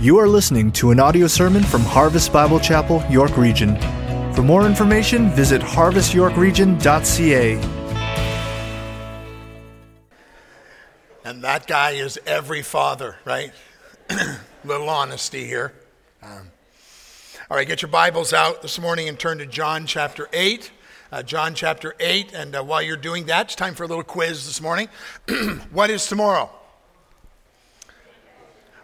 You are listening to an audio sermon from Harvest Bible Chapel, York Region. For more information, visit harvestyorkregion.ca. And that guy is every father, right? Little honesty here. Um, all right, get your Bibles out this morning and turn to John chapter 8. Uh, John chapter 8. And uh, while you're doing that, it's time for a little quiz this morning. what is tomorrow?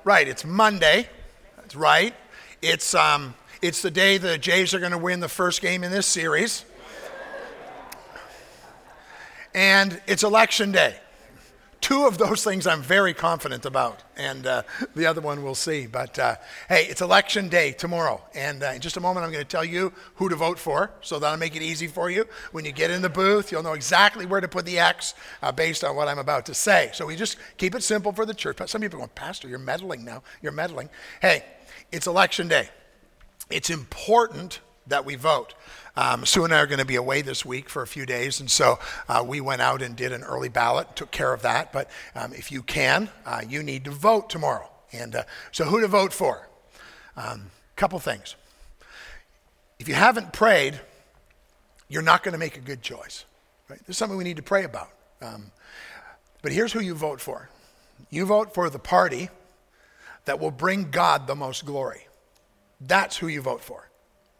Right, it's Monday. That's right. It's, um, it's the day the Jays are going to win the first game in this series. And it's election day. Two of those things I'm very confident about, and uh, the other one we'll see. But uh, hey, it's election day tomorrow, and uh, in just a moment I'm going to tell you who to vote for, so that'll make it easy for you. When you get in the booth, you'll know exactly where to put the X uh, based on what I'm about to say. So we just keep it simple for the church. Some people are going, Pastor, you're meddling now. You're meddling. Hey, it's election day. It's important that we vote. Um, Sue and I are going to be away this week for a few days, and so uh, we went out and did an early ballot, took care of that. But um, if you can, uh, you need to vote tomorrow. And uh, so, who to vote for? A um, couple things. If you haven't prayed, you're not going to make a good choice. Right? This is something we need to pray about. Um, but here's who you vote for you vote for the party that will bring God the most glory. That's who you vote for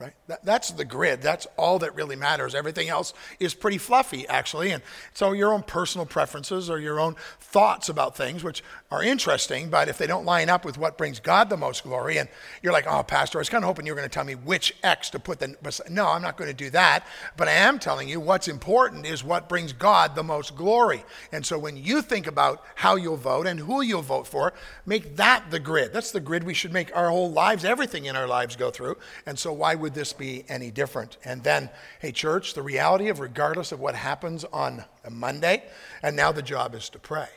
right? That, that's the grid. That's all that really matters. Everything else is pretty fluffy, actually. And so your own personal preferences or your own thoughts about things, which are interesting, but if they don't line up with what brings God the most glory, and you're like, oh, Pastor, I was kind of hoping you were going to tell me which X to put the. No, I'm not going to do that. But I am telling you what's important is what brings God the most glory. And so when you think about how you'll vote and who you'll vote for, make that the grid. That's the grid we should make our whole lives, everything in our lives go through. And so why would this be any different? And then, hey, church, the reality of regardless of what happens on a Monday, and now the job is to pray.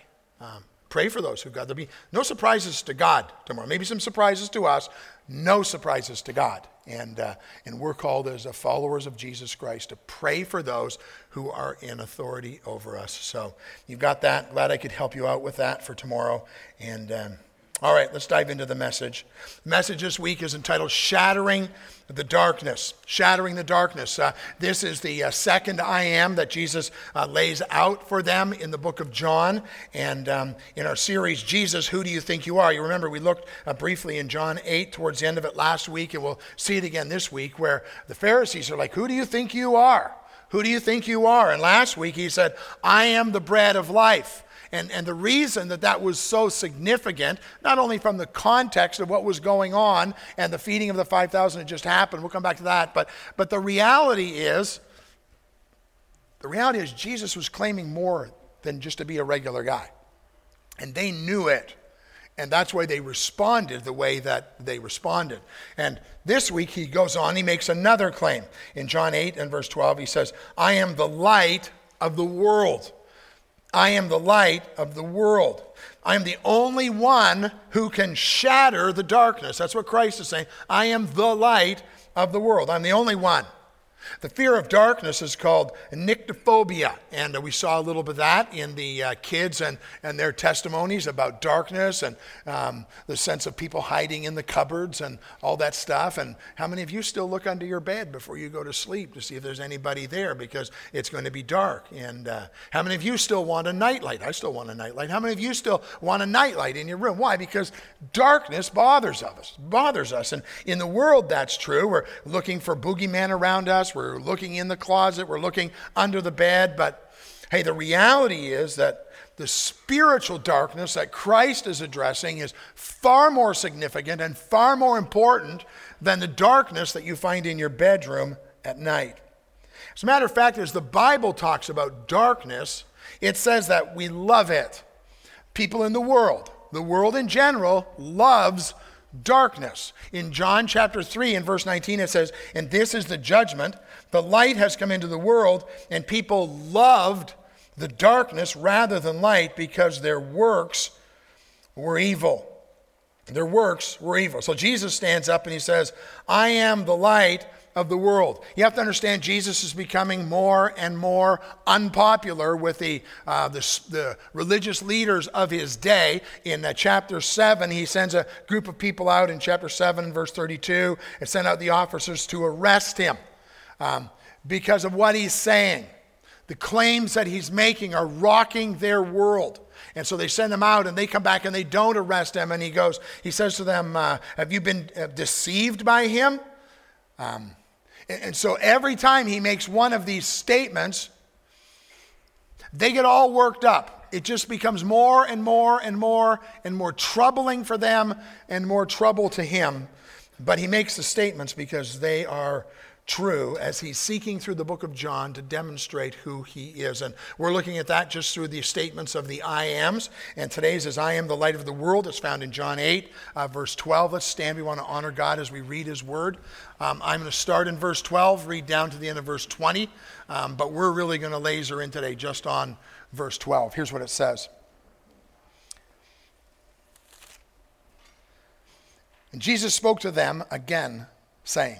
Um, pray for those who God. There'll be no surprises to God tomorrow. Maybe some surprises to us, no surprises to God. And, uh, and we're called as followers of Jesus Christ to pray for those who are in authority over us. So you've got that. Glad I could help you out with that for tomorrow. And um, all right, let's dive into the message. The message this week is entitled Shattering the Darkness. Shattering the Darkness. Uh, this is the uh, second I am that Jesus uh, lays out for them in the book of John. And um, in our series, Jesus, Who Do You Think You Are? You remember we looked uh, briefly in John 8 towards the end of it last week, and we'll see it again this week, where the Pharisees are like, Who do you think you are? Who do you think you are? And last week he said, I am the bread of life. And, and the reason that that was so significant, not only from the context of what was going on and the feeding of the 5,000 had just happened, we'll come back to that, but, but the reality is, the reality is Jesus was claiming more than just to be a regular guy. And they knew it. And that's why they responded the way that they responded. And this week he goes on, he makes another claim. In John 8 and verse 12, he says, I am the light of the world. I am the light of the world. I am the only one who can shatter the darkness. That's what Christ is saying. I am the light of the world. I'm the only one. The fear of darkness is called nyctophobia, and uh, we saw a little bit of that in the uh, kids and, and their testimonies about darkness and um, the sense of people hiding in the cupboards and all that stuff. And how many of you still look under your bed before you go to sleep to see if there's anybody there because it's going to be dark? And uh, how many of you still want a nightlight? I still want a nightlight. How many of you still want a nightlight in your room? Why? Because darkness bothers us, bothers us. And in the world, that's true. We're looking for boogeyman around us. We're looking in the closet. We're looking under the bed. But hey, the reality is that the spiritual darkness that Christ is addressing is far more significant and far more important than the darkness that you find in your bedroom at night. As a matter of fact, as the Bible talks about darkness, it says that we love it. People in the world, the world in general, loves darkness. In John chapter 3 and verse 19, it says, And this is the judgment. The light has come into the world, and people loved the darkness rather than light because their works were evil. Their works were evil. So Jesus stands up and he says, I am the light of the world. You have to understand Jesus is becoming more and more unpopular with the, uh, the, the, religious leaders of his day. In uh, chapter 7, he sends a group of people out in chapter 7, verse 32, and sent out the officers to arrest him um, because of what he's saying. The claims that he's making are rocking their world. And so they send him out and they come back and they don't arrest him. And he goes, he says to them, uh, Have you been uh, deceived by him? Um, and so every time he makes one of these statements, they get all worked up. It just becomes more and more and more and more troubling for them and more trouble to him. But he makes the statements because they are true as he's seeking through the book of John to demonstrate who he is. And we're looking at that just through the statements of the I ams. And today's is I am the light of the world. It's found in John 8, uh, verse 12. Let's stand. We want to honor God as we read his word. Um, I'm going to start in verse 12, read down to the end of verse 20. Um, but we're really going to laser in today just on verse 12. Here's what it says. And Jesus spoke to them again, saying,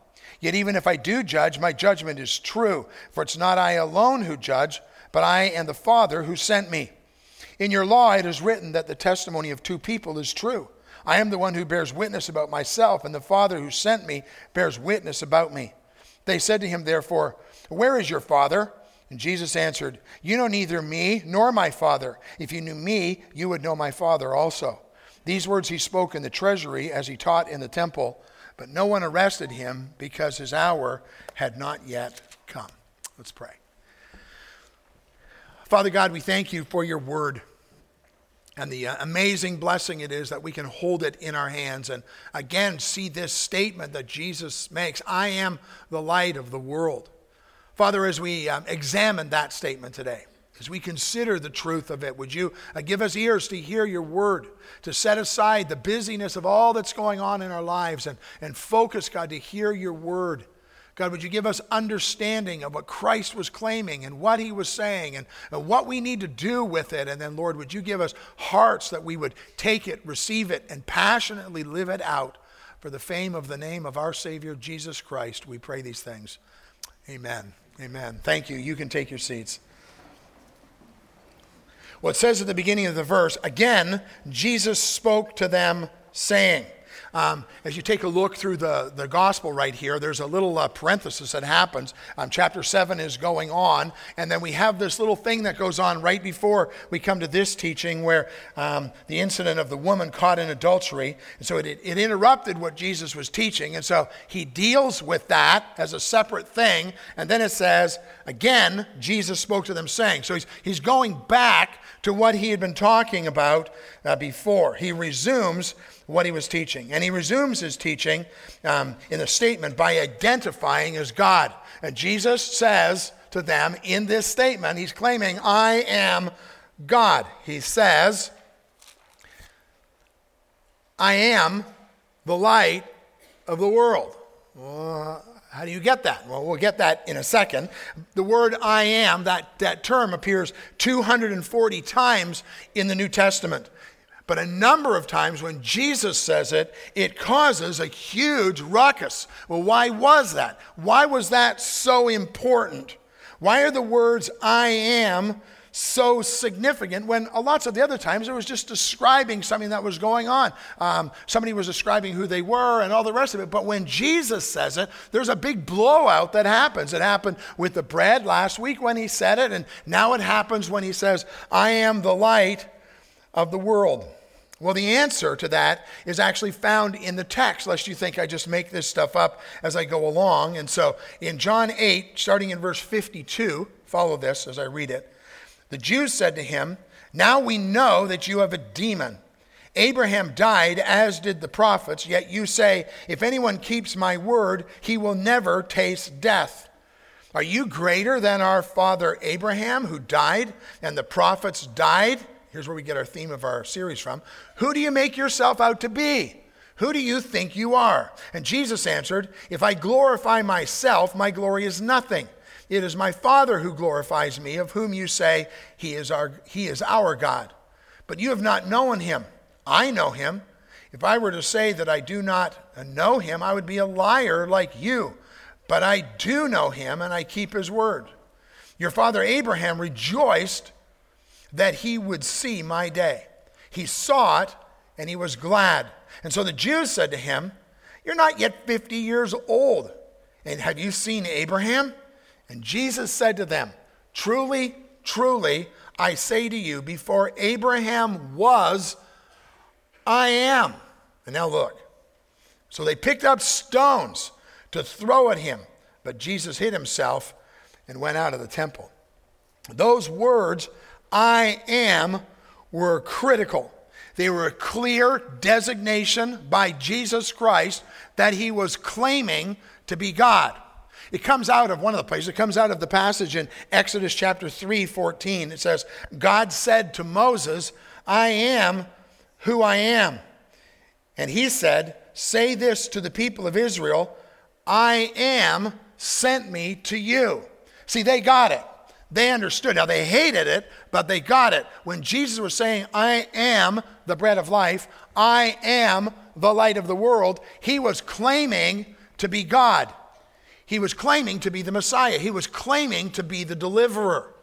Yet even if I do judge, my judgment is true, for it's not I alone who judge, but I and the Father who sent me. In your law it is written that the testimony of two people is true. I am the one who bears witness about myself, and the Father who sent me bears witness about me. They said to him, therefore, Where is your Father? And Jesus answered, You know neither me nor my Father. If you knew me, you would know my Father also. These words he spoke in the treasury as he taught in the temple. But no one arrested him because his hour had not yet come. Let's pray. Father God, we thank you for your word and the uh, amazing blessing it is that we can hold it in our hands and again see this statement that Jesus makes I am the light of the world. Father, as we um, examine that statement today, as we consider the truth of it, would you uh, give us ears to hear your word, to set aside the busyness of all that's going on in our lives and, and focus, God, to hear your word. God, would you give us understanding of what Christ was claiming and what he was saying and, and what we need to do with it? And then, Lord, would you give us hearts that we would take it, receive it, and passionately live it out for the fame of the name of our Savior, Jesus Christ? We pray these things. Amen. Amen. Thank you. You can take your seats. Well, it says at the beginning of the verse, again, Jesus spoke to them, saying, um, as you take a look through the, the gospel right here, there's a little uh, parenthesis that happens. Um, chapter 7 is going on, and then we have this little thing that goes on right before we come to this teaching where um, the incident of the woman caught in adultery. And so it, it interrupted what Jesus was teaching. And so he deals with that as a separate thing. And then it says, again, Jesus spoke to them saying. So he's, he's going back to what he had been talking about uh, before. He resumes what he was teaching. And he resumes his teaching um, in the statement by identifying as God. And Jesus says to them in this statement, he's claiming, I am God. He says, I am the light of the world. How do you get that? Well, we'll get that in a second. The word I am, that, that term appears 240 times in the New Testament. But a number of times when Jesus says it, it causes a huge ruckus. Well, why was that? Why was that so important? Why are the words I am so significant when a lots of the other times it was just describing something that was going on. Um, somebody was describing who they were and all the rest of it. But when Jesus says it, there's a big blowout that happens. It happened with the bread last week when he said it, and now it happens when he says, I am the light of the world. Well, the answer to that is actually found in the text, lest you think I just make this stuff up as I go along. And so in John 8, starting in verse 52, follow this as I read it. The Jews said to him, Now we know that you have a demon. Abraham died, as did the prophets, yet you say, If anyone keeps my word, he will never taste death. Are you greater than our father Abraham, who died, and the prophets died? Here's where we get our theme of our series from. Who do you make yourself out to be? Who do you think you are? And Jesus answered, If I glorify myself, my glory is nothing. It is my Father who glorifies me, of whom you say, He is our, he is our God. But you have not known him. I know him. If I were to say that I do not know him, I would be a liar like you. But I do know him, and I keep his word. Your father Abraham rejoiced that he would see my day. He saw it, and he was glad. And so the Jews said to him, You're not yet 50 years old, and have you seen Abraham? And Jesus said to them, Truly, truly, I say to you, before Abraham was, I am. And now look. So they picked up stones to throw at him, but Jesus hid himself and went out of the temple. Those words, I am, were critical. They were a clear designation by Jesus Christ that he was claiming to be God. It comes out of one of the places, it comes out of the passage in Exodus chapter 3 14. It says, God said to Moses, I am who I am. And he said, Say this to the people of Israel I am sent me to you. See, they got it. They understood. Now, they hated it, but they got it. When Jesus was saying, I am the bread of life, I am the light of the world, he was claiming to be God. He was claiming to be the Messiah. He was claiming to be the deliverer.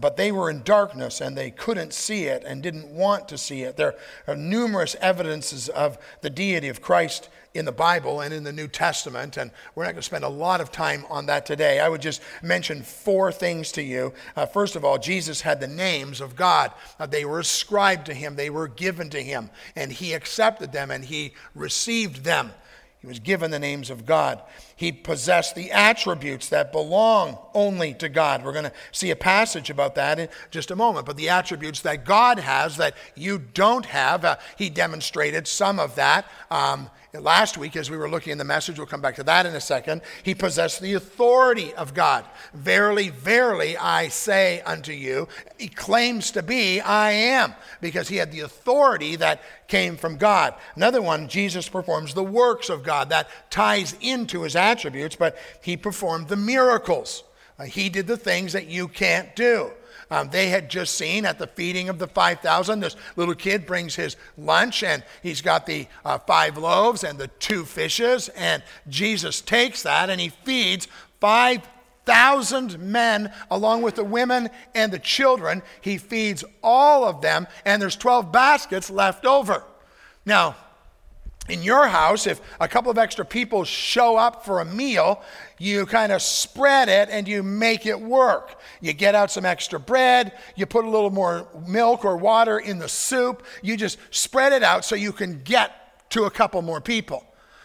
But they were in darkness and they couldn't see it and didn't want to see it. There are numerous evidences of the deity of Christ in the Bible and in the New Testament, and we're not going to spend a lot of time on that today. I would just mention four things to you. Uh, first of all, Jesus had the names of God, uh, they were ascribed to him, they were given to him, and he accepted them and he received them. He was given the names of God. He possessed the attributes that belong only to God. We're going to see a passage about that in just a moment. But the attributes that God has that you don't have, uh, he demonstrated some of that um, Last week, as we were looking in the message, we'll come back to that in a second, he possessed the authority of God. Verily, verily, I say unto you, he claims to be, I am, because he had the authority that came from God. Another one, Jesus performs the works of God. That ties into his attributes, but he performed the miracles. Uh, he did the things that you can't do. Um, they had just seen at the feeding of the 5,000, this little kid brings his lunch and he's got the uh, five loaves and the two fishes. And Jesus takes that and he feeds 5,000 men along with the women and the children. He feeds all of them, and there's 12 baskets left over. Now, in your house, if a couple of extra people show up for a meal, you kind of spread it and you make it work. You get out some extra bread, you put a little more milk or water in the soup, you just spread it out so you can get to a couple more people.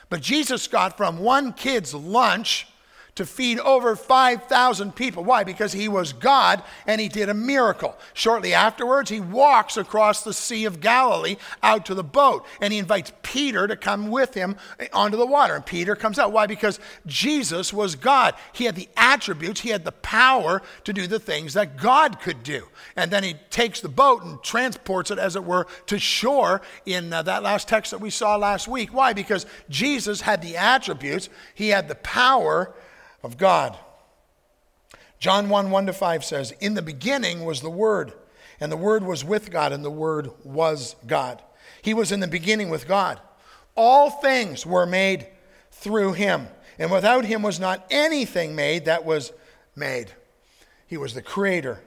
But Jesus got from one kid's lunch to feed over 5,000 people. Why? Because he was God and he did a miracle. Shortly afterwards, he walks across the Sea of Galilee out to the boat and he invites Peter to come with him onto the water. And Peter comes out. Why? Because Jesus was God. He had the attributes, he had the power to do the things that God could do. And then he takes the boat and transports it, as it were, to shore in uh, that last text that we saw last week. Why? Because Jesus had the attributes, he had the power of God. John 1 1 to 5 says, In the beginning was the Word, and the Word was with God, and the Word was God. He was in the beginning with God. All things were made through him, and without him was not anything made that was made. He was the creator.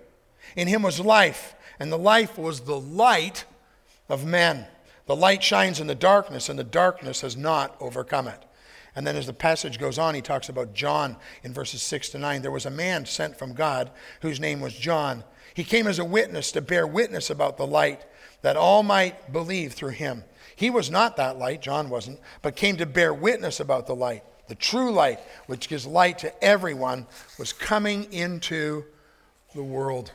In him was life, and the life was the light of men. The light shines in the darkness, and the darkness has not overcome it. And then as the passage goes on, he talks about John in verses 6 to 9. There was a man sent from God whose name was John. He came as a witness to bear witness about the light, that all might believe through him. He was not that light, John wasn't, but came to bear witness about the light. The true light, which gives light to everyone, was coming into the world.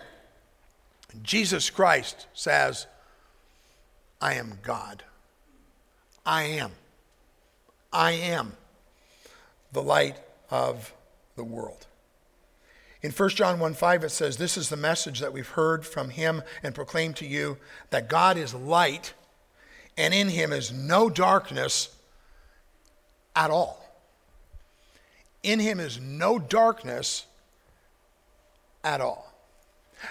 Jesus Christ says, I am God. I am. I am the light of the world. In 1 John 1 5, it says, This is the message that we've heard from him and proclaimed to you that God is light, and in him is no darkness at all. In him is no darkness at all.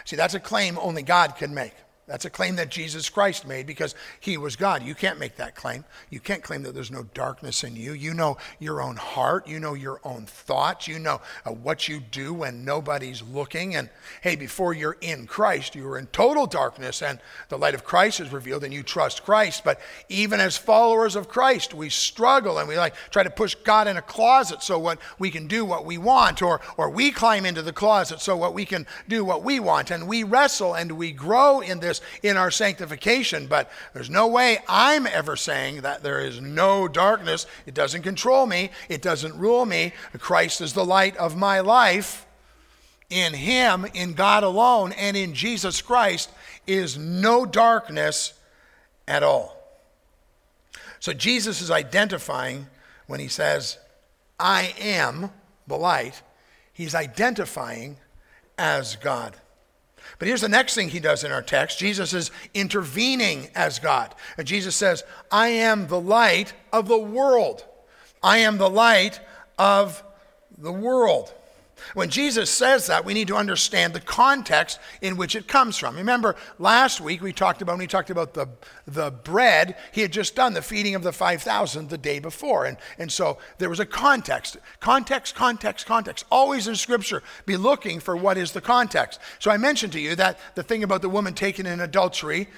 See, that's a claim only God can make. That's a claim that Jesus Christ made because he was God. You can't make that claim. You can't claim that there's no darkness in you. You know your own heart. You know your own thoughts. You know uh, what you do when nobody's looking. And hey, before you're in Christ, you are in total darkness and the light of Christ is revealed and you trust Christ. But even as followers of Christ, we struggle and we like try to push God in a closet so what we can do what we want or or we climb into the closet so what we can do what we want and we wrestle and we grow in this in our sanctification, but there's no way I'm ever saying that there is no darkness. It doesn't control me, it doesn't rule me. Christ is the light of my life. In Him, in God alone, and in Jesus Christ is no darkness at all. So Jesus is identifying when he says, I am the light, he's identifying as God. But here's the next thing he does in our text Jesus is intervening as God. And Jesus says, I am the light of the world. I am the light of the world. When Jesus says that, we need to understand the context in which it comes from. Remember, last week we talked about, when he talked about the, the bread, he had just done the feeding of the 5,000 the day before. And, and so there was a context. Context, context, context. Always in Scripture, be looking for what is the context. So I mentioned to you that the thing about the woman taken in adultery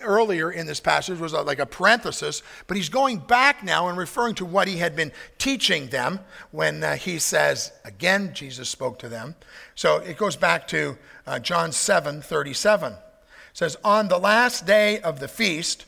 earlier in this passage was like a parenthesis, but he's going back now and referring to what he had been teaching them when uh, he says, again, Jesus spoke to them. So it goes back to uh, John 7 37. It says, On the last day of the feast,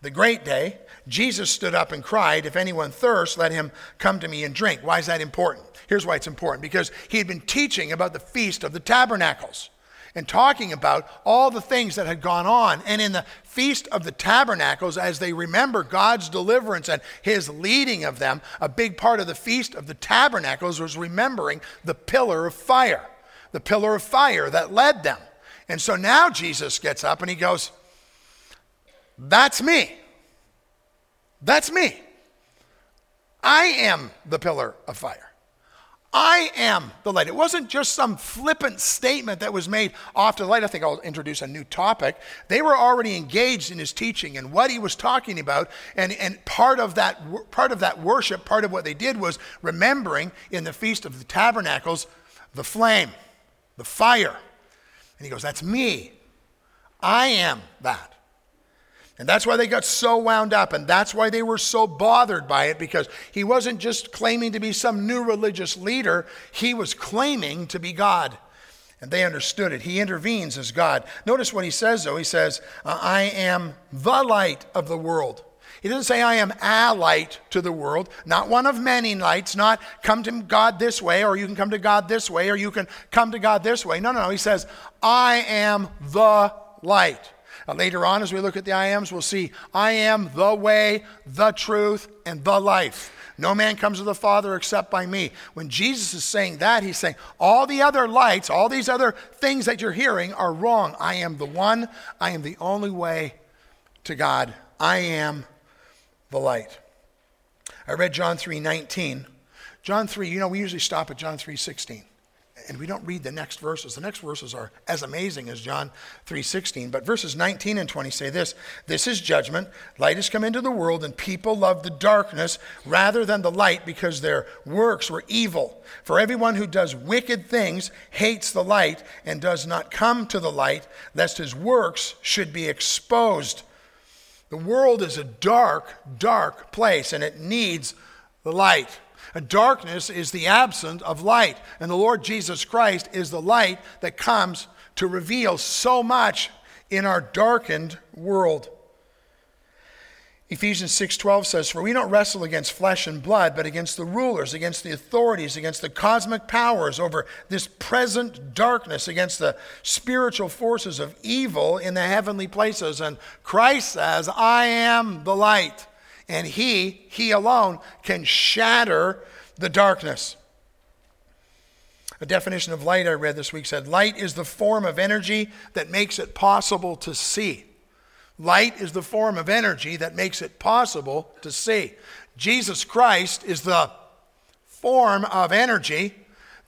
the great day, Jesus stood up and cried, If anyone thirsts, let him come to me and drink. Why is that important? Here's why it's important because he had been teaching about the Feast of the Tabernacles and talking about all the things that had gone on. And in the Feast of the Tabernacles, as they remember God's deliverance and his leading of them, a big part of the Feast of the Tabernacles was remembering the pillar of fire, the pillar of fire that led them. And so now Jesus gets up and he goes, That's me. That's me. I am the pillar of fire. I am the light. It wasn't just some flippant statement that was made off to the light. I think I'll introduce a new topic. They were already engaged in his teaching and what he was talking about. And, and part, of that, part of that worship, part of what they did was remembering in the Feast of the Tabernacles the flame, the fire. And he goes, That's me. I am that. And that's why they got so wound up, and that's why they were so bothered by it, because he wasn't just claiming to be some new religious leader, he was claiming to be God. And they understood it. He intervenes as God. Notice what he says, though. He says, uh, I am the light of the world. He doesn't say, I am a light to the world, not one of many lights, not come to God this way, or you can come to God this way, or you can come to God this way. No, no, no. He says, I am the light. Uh, later on, as we look at the I ams, we'll see I am the way, the truth, and the life. No man comes to the Father except by me. When Jesus is saying that, he's saying all the other lights, all these other things that you're hearing are wrong. I am the one, I am the only way to God. I am the light. I read John 3 19. John 3, you know, we usually stop at John 3 16 and we don't read the next verses. The next verses are as amazing as John 3:16, but verses 19 and 20 say this, this is judgment. Light has come into the world and people love the darkness rather than the light because their works were evil. For everyone who does wicked things hates the light and does not come to the light lest his works should be exposed. The world is a dark, dark place and it needs the light. Darkness is the absence of light, and the Lord Jesus Christ is the light that comes to reveal so much in our darkened world. Ephesians 6:12 says, "For we don't wrestle against flesh and blood, but against the rulers, against the authorities, against the cosmic powers over this present darkness, against the spiritual forces of evil in the heavenly places." And Christ says, "I am the light." And he, he alone, can shatter the darkness. A definition of light I read this week said light is the form of energy that makes it possible to see. Light is the form of energy that makes it possible to see. Jesus Christ is the form of energy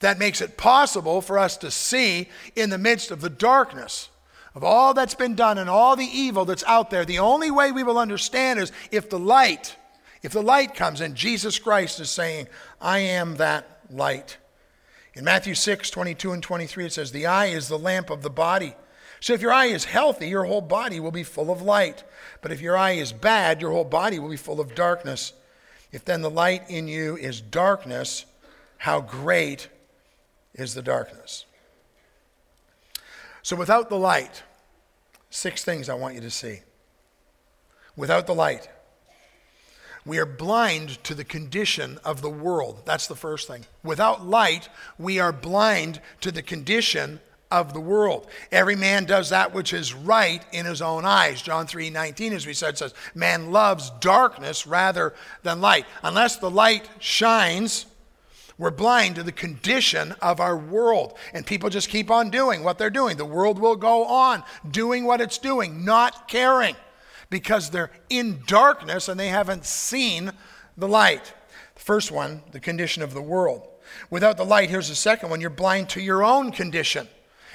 that makes it possible for us to see in the midst of the darkness of all that's been done and all the evil that's out there. The only way we will understand is if the light, if the light comes and Jesus Christ is saying, I am that light. In Matthew 6, 22 and 23, it says, The eye is the lamp of the body. So if your eye is healthy, your whole body will be full of light. But if your eye is bad, your whole body will be full of darkness. If then the light in you is darkness, how great is the darkness? So without the light, six things I want you to see. Without the light, we are blind to the condition of the world. That's the first thing. Without light, we are blind to the condition of the world. Every man does that which is right in his own eyes. John 3 19, as we said, says, Man loves darkness rather than light. Unless the light shines, we're blind to the condition of our world. And people just keep on doing what they're doing. The world will go on doing what it's doing, not caring, because they're in darkness and they haven't seen the light. The first one, the condition of the world. Without the light, here's the second one you're blind to your own condition.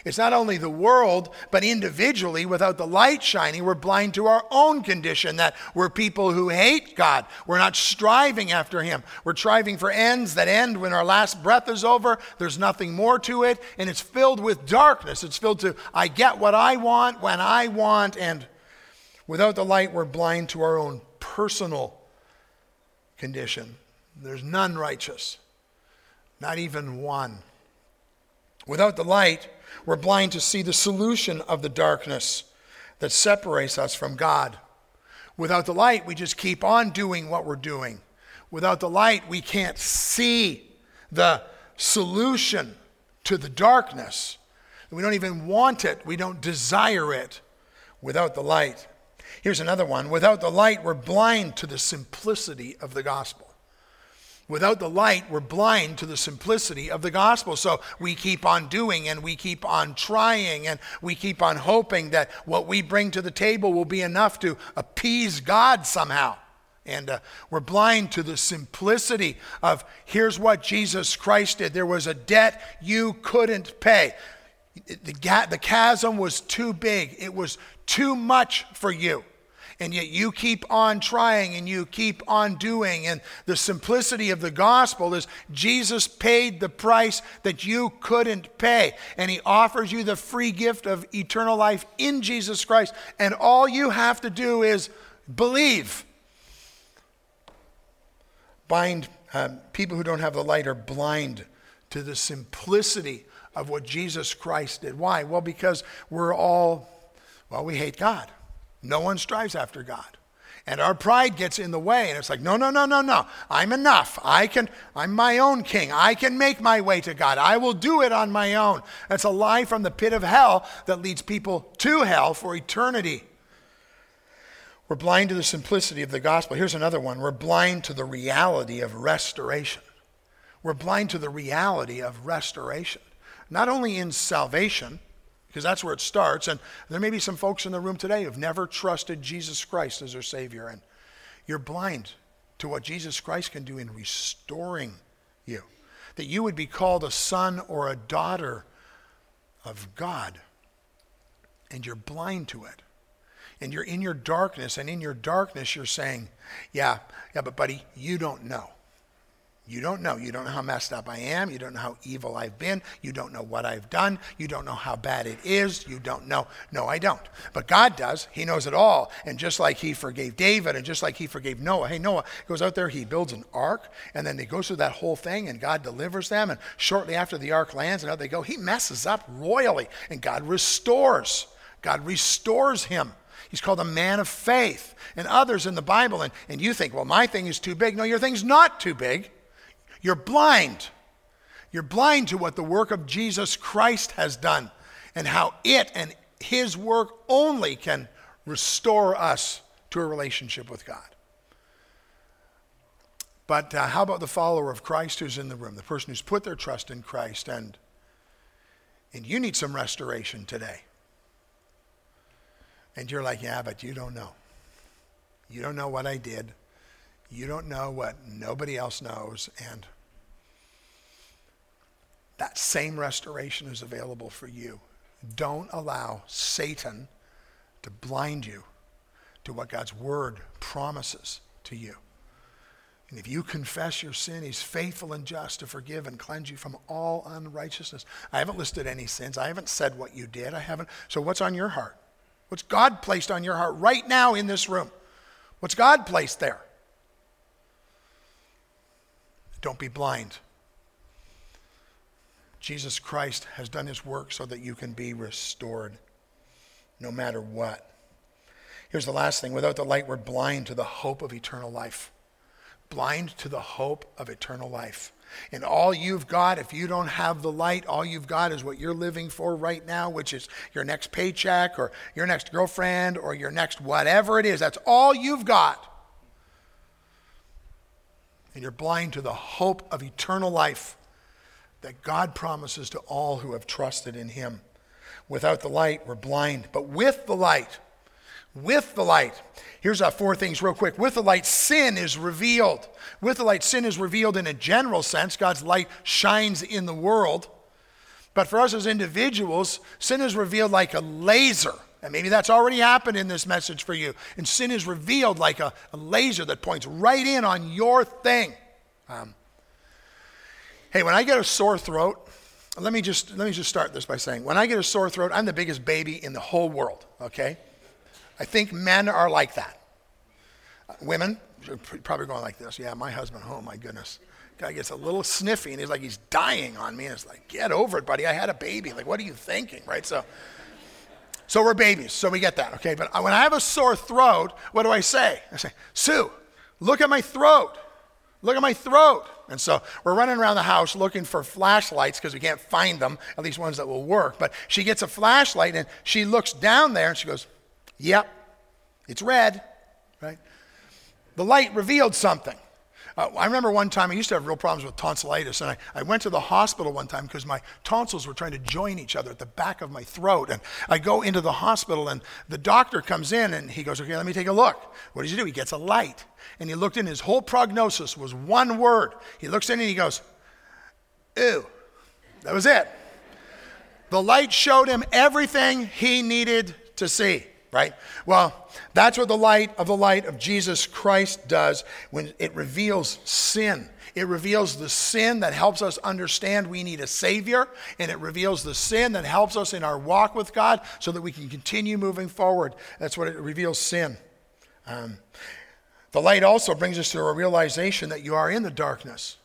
It's not only the world, but individually, without the light shining, we're blind to our own condition that we're people who hate God. We're not striving after Him. We're striving for ends that end when our last breath is over. There's nothing more to it, and it's filled with darkness. It's filled to, I get what I want when I want, and without the light, we're blind to our own personal condition. There's none righteous, not even one. Without the light, we're blind to see the solution of the darkness that separates us from God. Without the light, we just keep on doing what we're doing. Without the light, we can't see the solution to the darkness. We don't even want it, we don't desire it without the light. Here's another one without the light, we're blind to the simplicity of the gospel. Without the light, we're blind to the simplicity of the gospel. So we keep on doing and we keep on trying and we keep on hoping that what we bring to the table will be enough to appease God somehow. And uh, we're blind to the simplicity of here's what Jesus Christ did. There was a debt you couldn't pay. The, the chasm was too big, it was too much for you and yet you keep on trying and you keep on doing. And the simplicity of the gospel is Jesus paid the price that you couldn't pay, and He offers you the free gift of eternal life in Jesus Christ. And all you have to do is believe. Bind, um, people who don't have the light are blind to the simplicity of what Jesus Christ did. Why? Well, because we're all, well, we hate God. No one strives after God. And our pride gets in the way, and it's like, no, no, no, no, no. I'm enough. I can, I'm my own king. I can make my way to God. I will do it on my own. That's a lie from the pit of hell that leads people to hell for eternity. We're blind to the simplicity of the gospel. Here's another one. We're blind to the reality of restoration. We're blind to the reality of restoration. Not only in salvation, because that's where it starts. And there may be some folks in the room today who've never trusted Jesus Christ as their Savior, and you're blind to what Jesus Christ can do in restoring you. That you would be called a son or a daughter of God, and you're blind to it. And you're in your darkness, and in your darkness, you're saying, Yeah, yeah, but buddy, you don't know. You don't know. You don't know how messed up I am. You don't know how evil I've been. You don't know what I've done. You don't know how bad it is. You don't know. No, I don't. But God does. He knows it all. And just like He forgave David and just like He forgave Noah, hey, Noah goes out there, he builds an ark, and then he goes through that whole thing, and God delivers them. And shortly after the ark lands and out they go, He messes up royally, and God restores. God restores him. He's called a man of faith. And others in the Bible, and, and you think, well, my thing is too big. No, your thing's not too big. You're blind. You're blind to what the work of Jesus Christ has done and how it and his work only can restore us to a relationship with God. But uh, how about the follower of Christ who's in the room, the person who's put their trust in Christ, and, and you need some restoration today? And you're like, yeah, but you don't know. You don't know what I did. You don't know what nobody else knows. And that same restoration is available for you. Don't allow Satan to blind you to what God's word promises to you. And if you confess your sin, he's faithful and just to forgive and cleanse you from all unrighteousness. I haven't listed any sins. I haven't said what you did. I haven't. So what's on your heart? What's God placed on your heart right now in this room? What's God placed there? Don't be blind. Jesus Christ has done his work so that you can be restored no matter what. Here's the last thing without the light, we're blind to the hope of eternal life. Blind to the hope of eternal life. And all you've got, if you don't have the light, all you've got is what you're living for right now, which is your next paycheck or your next girlfriend or your next whatever it is. That's all you've got. And you're blind to the hope of eternal life that God promises to all who have trusted in Him. Without the light, we're blind. But with the light, with the light. Here's our four things, real quick. With the light, sin is revealed. With the light, sin is revealed in a general sense. God's light shines in the world. But for us as individuals, sin is revealed like a laser. And maybe that's already happened in this message for you. And sin is revealed like a, a laser that points right in on your thing. Um, hey, when I get a sore throat, let me just let me just start this by saying, when I get a sore throat, I'm the biggest baby in the whole world. Okay, I think men are like that. Women, probably going like this. Yeah, my husband, oh my goodness. Guy gets a little sniffy and he's like, he's dying on me. And it's like, get over it, buddy. I had a baby. Like, what are you thinking, right? So, so we're babies. So we get that, okay? But when I have a sore throat, what do I say? I say, Sue, look at my throat. Look at my throat. And so we're running around the house looking for flashlights because we can't find them, at least ones that will work. But she gets a flashlight and she looks down there and she goes, Yep, it's red, right? The light revealed something. Uh, I remember one time I used to have real problems with tonsillitis, and I, I went to the hospital one time because my tonsils were trying to join each other at the back of my throat. And I go into the hospital, and the doctor comes in and he goes, Okay, let me take a look. What does he do? He gets a light. And he looked in, his whole prognosis was one word. He looks in and he goes, Ew. That was it. The light showed him everything he needed to see right? Well, that's what the light of the light of Jesus Christ does when it reveals sin. It reveals the sin that helps us understand we need a Savior, and it reveals the sin that helps us in our walk with God so that we can continue moving forward. That's what it reveals sin. Um, the light also brings us to a realization that you are in the darkness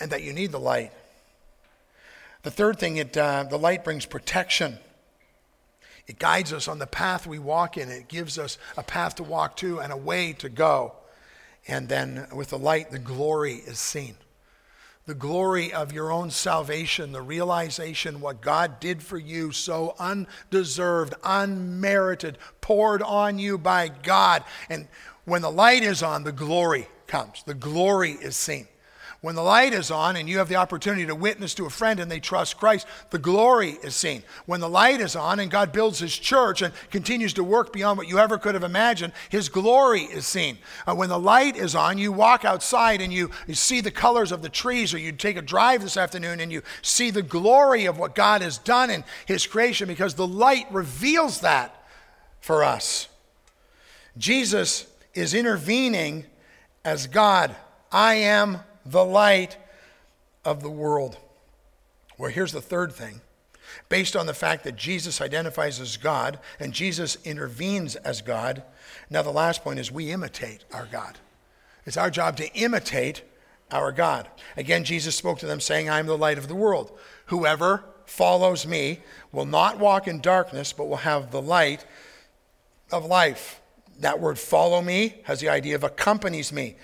and that you need the light. The third thing, it, uh, the light brings protection. It guides us on the path we walk in. It gives us a path to walk to and a way to go. And then with the light, the glory is seen. The glory of your own salvation, the realization what God did for you so undeserved, unmerited, poured on you by God. And when the light is on, the glory comes. The glory is seen. When the light is on and you have the opportunity to witness to a friend and they trust Christ, the glory is seen. When the light is on and God builds his church and continues to work beyond what you ever could have imagined, his glory is seen. Uh, when the light is on, you walk outside and you, you see the colors of the trees, or you take a drive this afternoon and you see the glory of what God has done in his creation because the light reveals that for us. Jesus is intervening as God. I am the light of the world. Well, here's the third thing. Based on the fact that Jesus identifies as God and Jesus intervenes as God, now the last point is we imitate our God. It's our job to imitate our God. Again, Jesus spoke to them saying, I am the light of the world. Whoever follows me will not walk in darkness, but will have the light of life. That word follow me has the idea of accompanies me,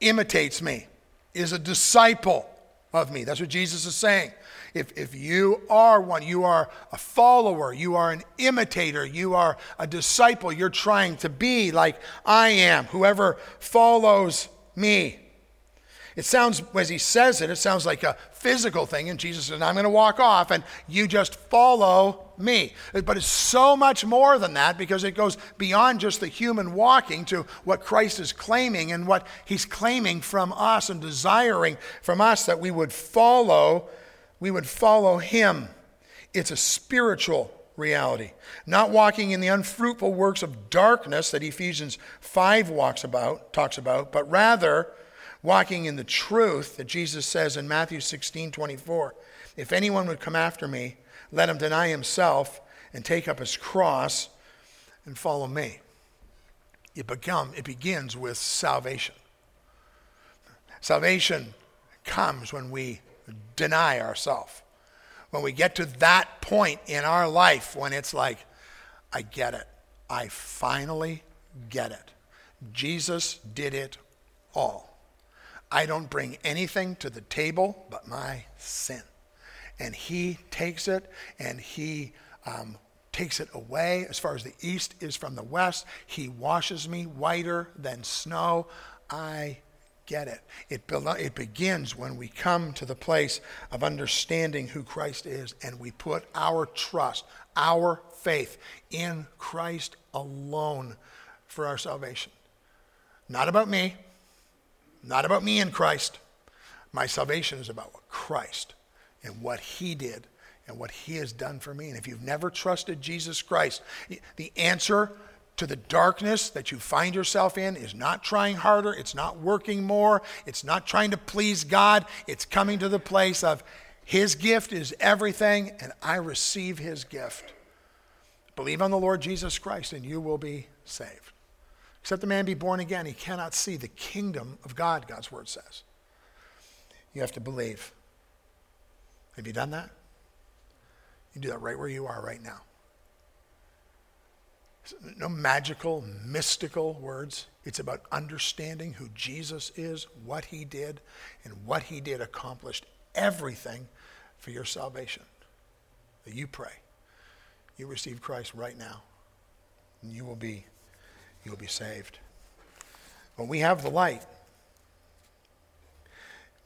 imitates me is a disciple of me. That's what Jesus is saying. If, if you are one, you are a follower, you are an imitator, you are a disciple, you're trying to be like I am. Whoever follows me. It sounds, as he says it, it sounds like a physical thing. And Jesus says, I'm going to walk off and you just follow me. But it's so much more than that because it goes beyond just the human walking to what Christ is claiming and what he's claiming from us and desiring from us that we would follow, we would follow him. It's a spiritual reality. Not walking in the unfruitful works of darkness that Ephesians 5 walks about, talks about, but rather walking in the truth that Jesus says in Matthew 16 24. If anyone would come after me, let him deny himself and take up his cross and follow me. It, become, it begins with salvation. Salvation comes when we deny ourselves. When we get to that point in our life when it's like, I get it. I finally get it. Jesus did it all. I don't bring anything to the table but my sin. And he takes it and he um, takes it away as far as the east is from the west. He washes me whiter than snow. I get it. It, it begins when we come to the place of understanding who Christ is and we put our trust, our faith in Christ alone for our salvation. Not about me, not about me and Christ. My salvation is about Christ and what He did and what He has done for me. And if you've never trusted Jesus Christ, the answer to the darkness that you find yourself in is not trying harder, it's not working more, it's not trying to please God, it's coming to the place of His gift is everything, and I receive His gift. Believe on the Lord Jesus Christ, and you will be saved. Except the man be born again, he cannot see the kingdom of God, God's word says. You have to believe. Have you done that? You do that right where you are right now. No magical, mystical words. It's about understanding who Jesus is, what he did, and what he did accomplished everything for your salvation. That you pray. You receive Christ right now, and you will be you'll be saved. When we have the light,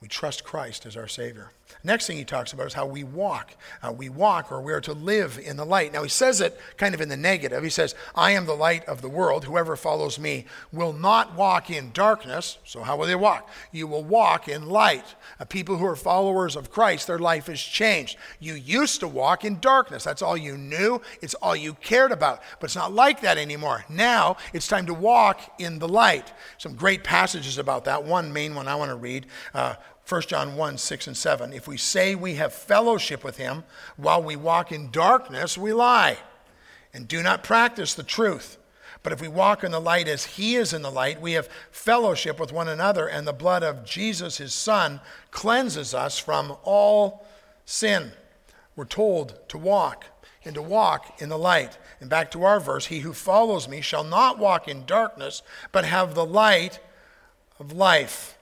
we trust Christ as our Savior. Next thing he talks about is how we walk. Uh, we walk or we are to live in the light. Now he says it kind of in the negative. He says, I am the light of the world. Whoever follows me will not walk in darkness. So how will they walk? You will walk in light. Uh, people who are followers of Christ, their life has changed. You used to walk in darkness. That's all you knew. It's all you cared about. But it's not like that anymore. Now it's time to walk in the light. Some great passages about that. One main one I want to read. Uh, 1 John 1 6 and 7. If we say we have fellowship with him while we walk in darkness, we lie and do not practice the truth. But if we walk in the light as he is in the light, we have fellowship with one another, and the blood of Jesus, his son, cleanses us from all sin. We're told to walk and to walk in the light. And back to our verse He who follows me shall not walk in darkness, but have the light of life.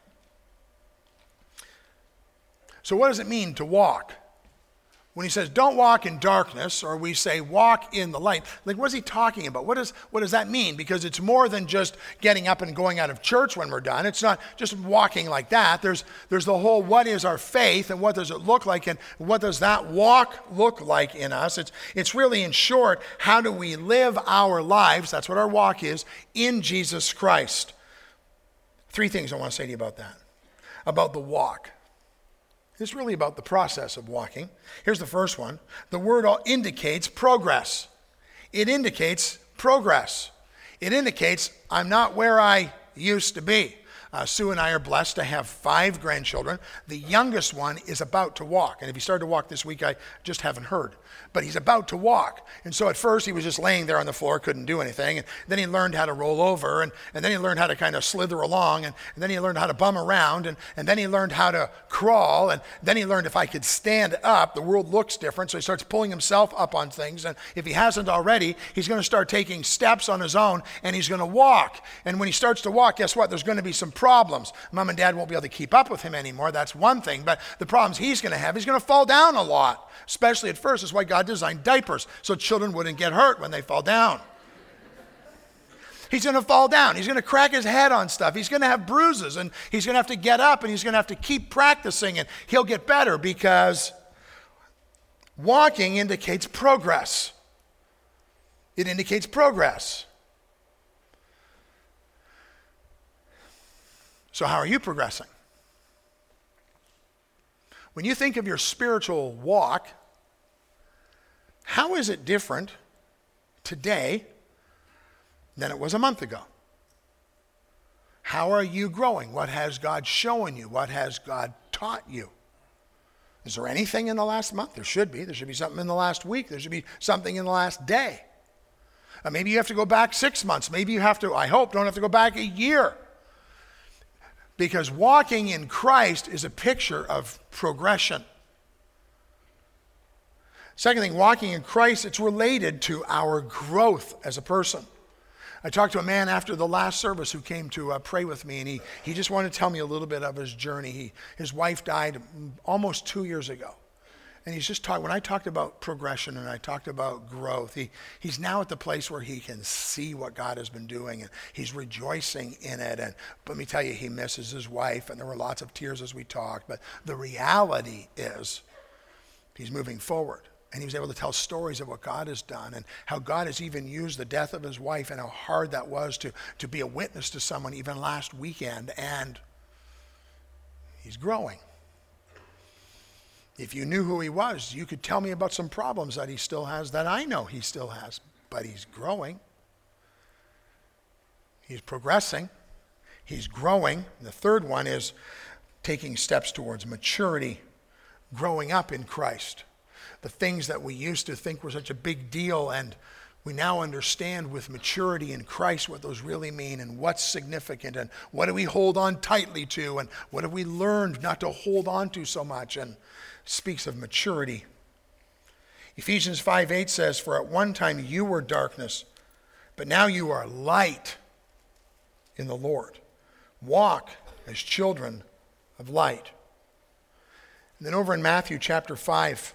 So, what does it mean to walk? When he says, don't walk in darkness, or we say, walk in the light, like, what is he talking about? What, is, what does that mean? Because it's more than just getting up and going out of church when we're done. It's not just walking like that. There's, there's the whole what is our faith and what does it look like and what does that walk look like in us? It's, it's really, in short, how do we live our lives? That's what our walk is in Jesus Christ. Three things I want to say to you about that about the walk. It's really about the process of walking. Here's the first one the word all indicates progress. It indicates progress. It indicates I'm not where I used to be. Uh, Sue and I are blessed to have five grandchildren. The youngest one is about to walk. And if he started to walk this week, I just haven't heard but he's about to walk. And so at first he was just laying there on the floor, couldn't do anything. And then he learned how to roll over, and, and then he learned how to kind of slither along, and, and then he learned how to bum around, and, and then he learned how to crawl, and then he learned if I could stand up, the world looks different. So he starts pulling himself up on things. And if he hasn't already, he's going to start taking steps on his own, and he's going to walk. And when he starts to walk, guess what? There's going to be some problems. Mom and dad won't be able to keep up with him anymore. That's one thing. But the problems he's going to have, he's going to fall down a lot especially at first. That's why God designed diapers, so children wouldn't get hurt when they fall down. he's going to fall down. He's going to crack his head on stuff. He's going to have bruises and he's going to have to get up and he's going to have to keep practicing and he'll get better because walking indicates progress. It indicates progress. So, how are you progressing? When you think of your spiritual walk, how is it different today than it was a month ago? How are you growing? What has God shown you? What has God taught you? Is there anything in the last month? There should be. There should be something in the last week. There should be something in the last day. Uh, maybe you have to go back six months. Maybe you have to, I hope, don't have to go back a year. Because walking in Christ is a picture of progression. Second thing, walking in Christ, it's related to our growth as a person. I talked to a man after the last service who came to uh, pray with me, and he, he just wanted to tell me a little bit of his journey. He, his wife died almost two years ago. And he's just talking, when I talked about progression and I talked about growth, he, he's now at the place where he can see what God has been doing and he's rejoicing in it. And let me tell you, he misses his wife, and there were lots of tears as we talked. But the reality is, he's moving forward. And he was able to tell stories of what God has done and how God has even used the death of his wife and how hard that was to, to be a witness to someone even last weekend. And he's growing. If you knew who he was, you could tell me about some problems that he still has that I know he still has, but he's growing. He's progressing. He's growing. The third one is taking steps towards maturity, growing up in Christ. The things that we used to think were such a big deal, and we now understand with maturity in Christ what those really mean and what's significant and what do we hold on tightly to and what have we learned not to hold on to so much. And speaks of maturity. Ephesians 5 8 says, For at one time you were darkness, but now you are light in the Lord. Walk as children of light. And then over in Matthew chapter 5,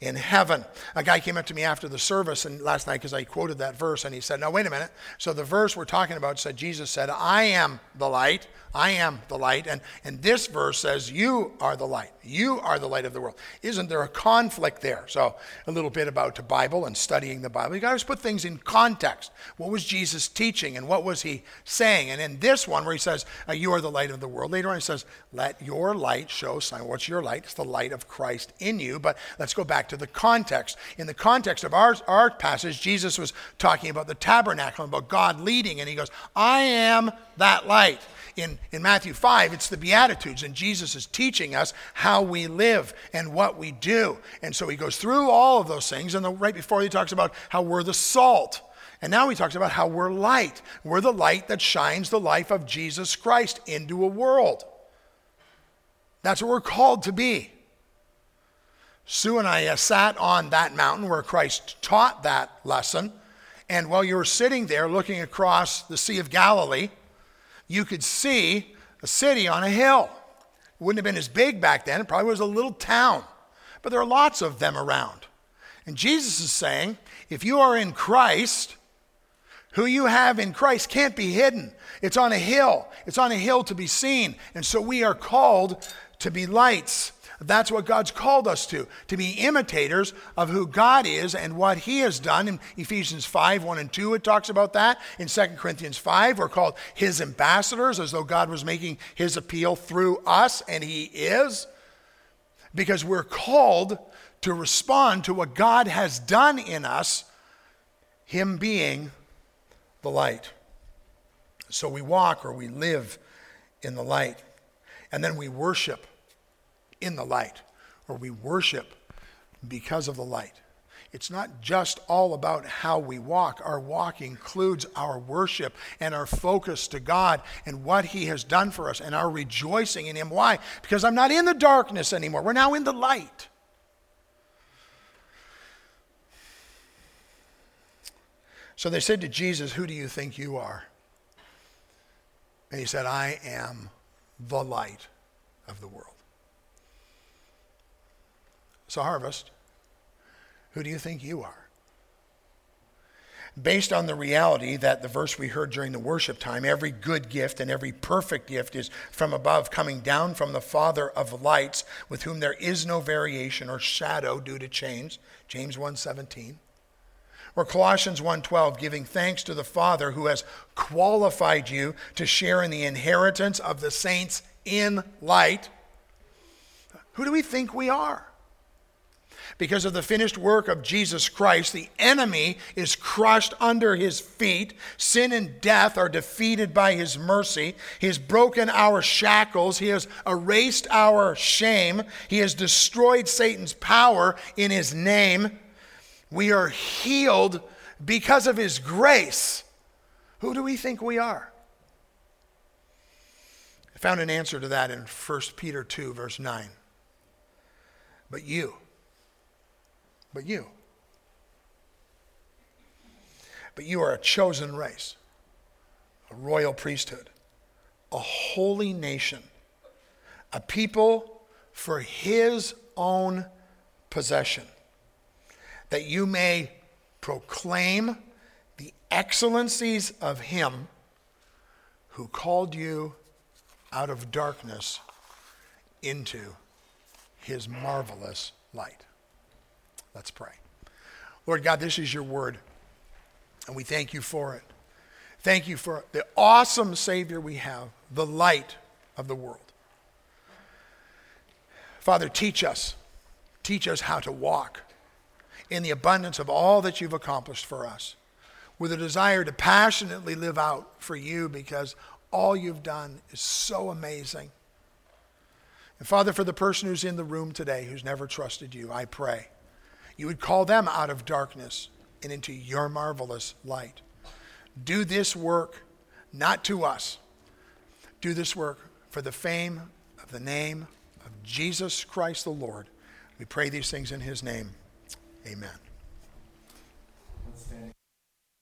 in heaven. A guy came up to me after the service and last night because I quoted that verse and he said, Now, wait a minute. So the verse we're talking about said, Jesus said, I am the light. I am the light. And, and this verse says, You are the light. You are the light of the world. Isn't there a conflict there? So, a little bit about the Bible and studying the Bible. You got to put things in context. What was Jesus teaching and what was he saying? And in this one, where he says, uh, You are the light of the world, later on he says, Let your light show sign. What's your light? It's the light of Christ in you. But let's go back to the context. In the context of our, our passage, Jesus was talking about the tabernacle about God leading, and he goes, I am that light in, in Matthew 5, it's the Beatitudes, and Jesus is teaching us how we live and what we do. And so he goes through all of those things, and the, right before he talks about how we're the salt. And now he talks about how we're light. We're the light that shines the life of Jesus Christ into a world. That's what we're called to be. Sue and I uh, sat on that mountain where Christ taught that lesson. And while you were sitting there looking across the Sea of Galilee, you could see a city on a hill. It wouldn't have been as big back then, it probably was a little town. But there are lots of them around. And Jesus is saying, if you are in Christ, who you have in Christ can't be hidden. It's on a hill. It's on a hill to be seen. And so we are called to be lights. That's what God's called us to, to be imitators of who God is and what He has done. In Ephesians 5 1 and 2, it talks about that. In 2 Corinthians 5, we're called His ambassadors, as though God was making His appeal through us, and He is. Because we're called to respond to what God has done in us, Him being the light. So we walk or we live in the light. And then we worship in the light, or we worship because of the light. it's not just all about how we walk. Our walk includes our worship and our focus to God and what He has done for us and our rejoicing in Him. Why? Because I'm not in the darkness anymore. We're now in the light. So they said to Jesus, Who do you think you are? And he said, I am the light of the world. So, harvest, who do you think you are? Based on the reality that the verse we heard during the worship time, every good gift and every perfect gift is from above, coming down from the Father of lights, with whom there is no variation or shadow due to change. James 1:17. Or Colossians 1:12, giving thanks to the Father who has qualified you to share in the inheritance of the saints in light. Who do we think we are? Because of the finished work of Jesus Christ, the enemy is crushed under his feet. Sin and death are defeated by his mercy. He has broken our shackles. He has erased our shame. He has destroyed Satan's power in his name. We are healed because of his grace. Who do we think we are? I found an answer to that in 1 Peter 2, verse 9. But you, but you, but you are a chosen race, a royal priesthood, a holy nation, a people for his own possession that you may proclaim the excellencies of him who called you out of darkness into his marvelous light. Let's pray. Lord God, this is your word, and we thank you for it. Thank you for the awesome Savior we have, the light of the world. Father, teach us. Teach us how to walk in the abundance of all that you've accomplished for us, with a desire to passionately live out for you because all you've done is so amazing. And Father, for the person who's in the room today who's never trusted you, I pray you would call them out of darkness and into your marvelous light. Do this work not to us, do this work for the fame of the name of Jesus Christ the Lord. We pray these things in his name. Amen.